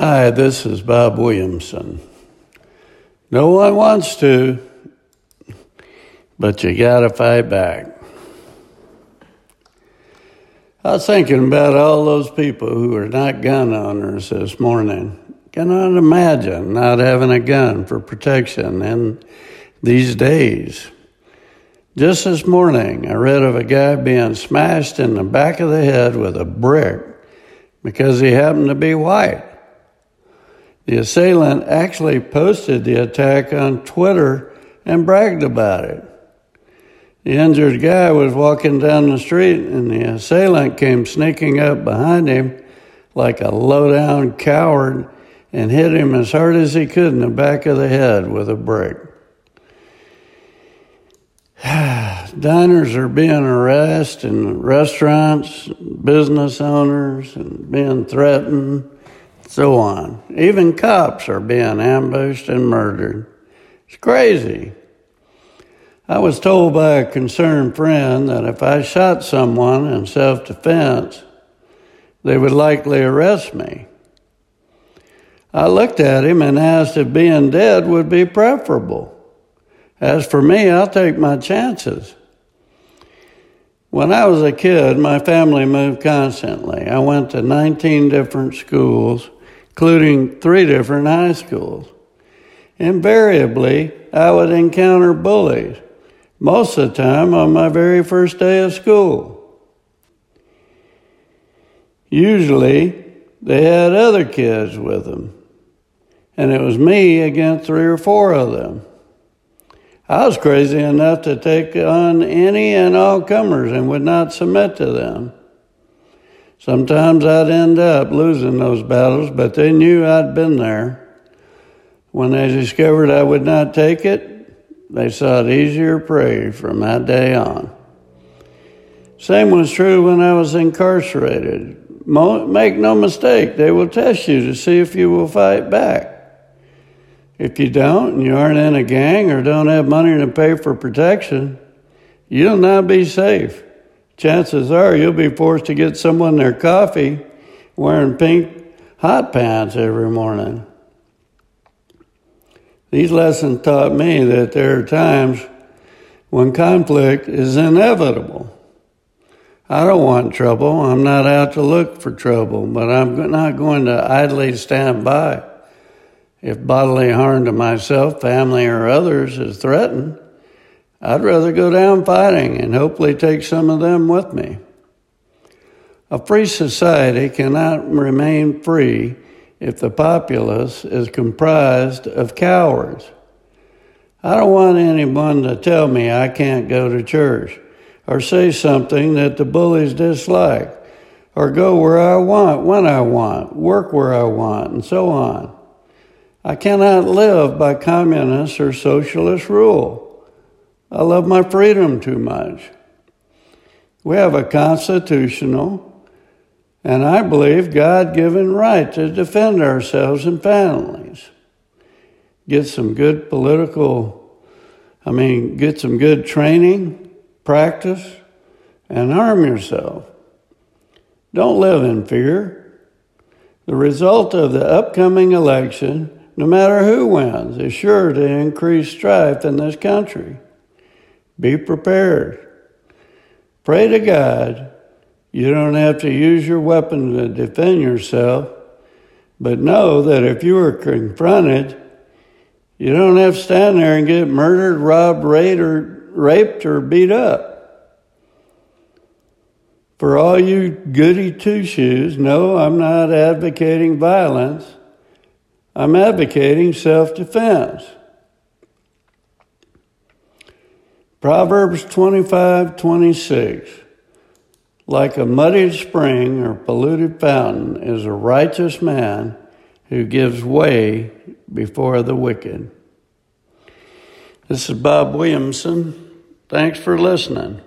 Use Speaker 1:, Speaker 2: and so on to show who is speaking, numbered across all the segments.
Speaker 1: Hi, this is Bob Williamson. No one wants to, but you gotta fight back. I was thinking about all those people who are not gun owners this morning. Cannot imagine not having a gun for protection in these days. Just this morning, I read of a guy being smashed in the back of the head with a brick because he happened to be white. The assailant actually posted the attack on Twitter and bragged about it. The injured guy was walking down the street and the assailant came sneaking up behind him like a low down coward and hit him as hard as he could in the back of the head with a brick. Diners are being arrested and restaurants, business owners, and being threatened, so on. Even cops are being ambushed and murdered. It's crazy. I was told by a concerned friend that if I shot someone in self defense, they would likely arrest me. I looked at him and asked if being dead would be preferable. As for me, I'll take my chances. When I was a kid, my family moved constantly. I went to 19 different schools, including three different high schools. Invariably, I would encounter bullies most of the time on my very first day of school. Usually, they had other kids with them, and it was me against three or four of them. I was crazy enough to take on any and all comers and would not submit to them. Sometimes I'd end up losing those battles, but they knew I'd been there. When they discovered I would not take it, they sought easier prey from that day on. Same was true when I was incarcerated. Make no mistake, they will test you to see if you will fight back. If you don't, and you aren't in a gang or don't have money to pay for protection, you'll not be safe. Chances are you'll be forced to get someone their coffee wearing pink hot pants every morning. These lessons taught me that there are times when conflict is inevitable. I don't want trouble. I'm not out to look for trouble, but I'm not going to idly stand by. If bodily harm to myself, family, or others is threatened, I'd rather go down fighting and hopefully take some of them with me. A free society cannot remain free if the populace is comprised of cowards. I don't want anyone to tell me I can't go to church or say something that the bullies dislike or go where I want, when I want, work where I want, and so on. I cannot live by communist or socialist rule. I love my freedom too much. We have a constitutional and I believe God given right to defend ourselves and families. Get some good political, I mean, get some good training, practice, and arm yourself. Don't live in fear. The result of the upcoming election, no matter who wins, is sure to increase strife in this country. Be prepared. Pray to God you don't have to use your weapon to defend yourself, but know that if you are confronted, you don't have to stand there and get murdered, robbed, raped, or, raped, or beat up. For all you goody two shoes, no, I'm not advocating violence. I'm advocating self defense. Proverbs 25 26. Like a muddied spring or polluted fountain is a righteous man who gives way before the wicked. This is Bob Williamson. Thanks for listening.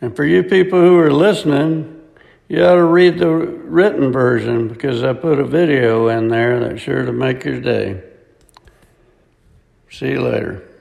Speaker 1: And for you people who are listening, you ought to read the written version because I put a video in there that's sure to make your day. See you later.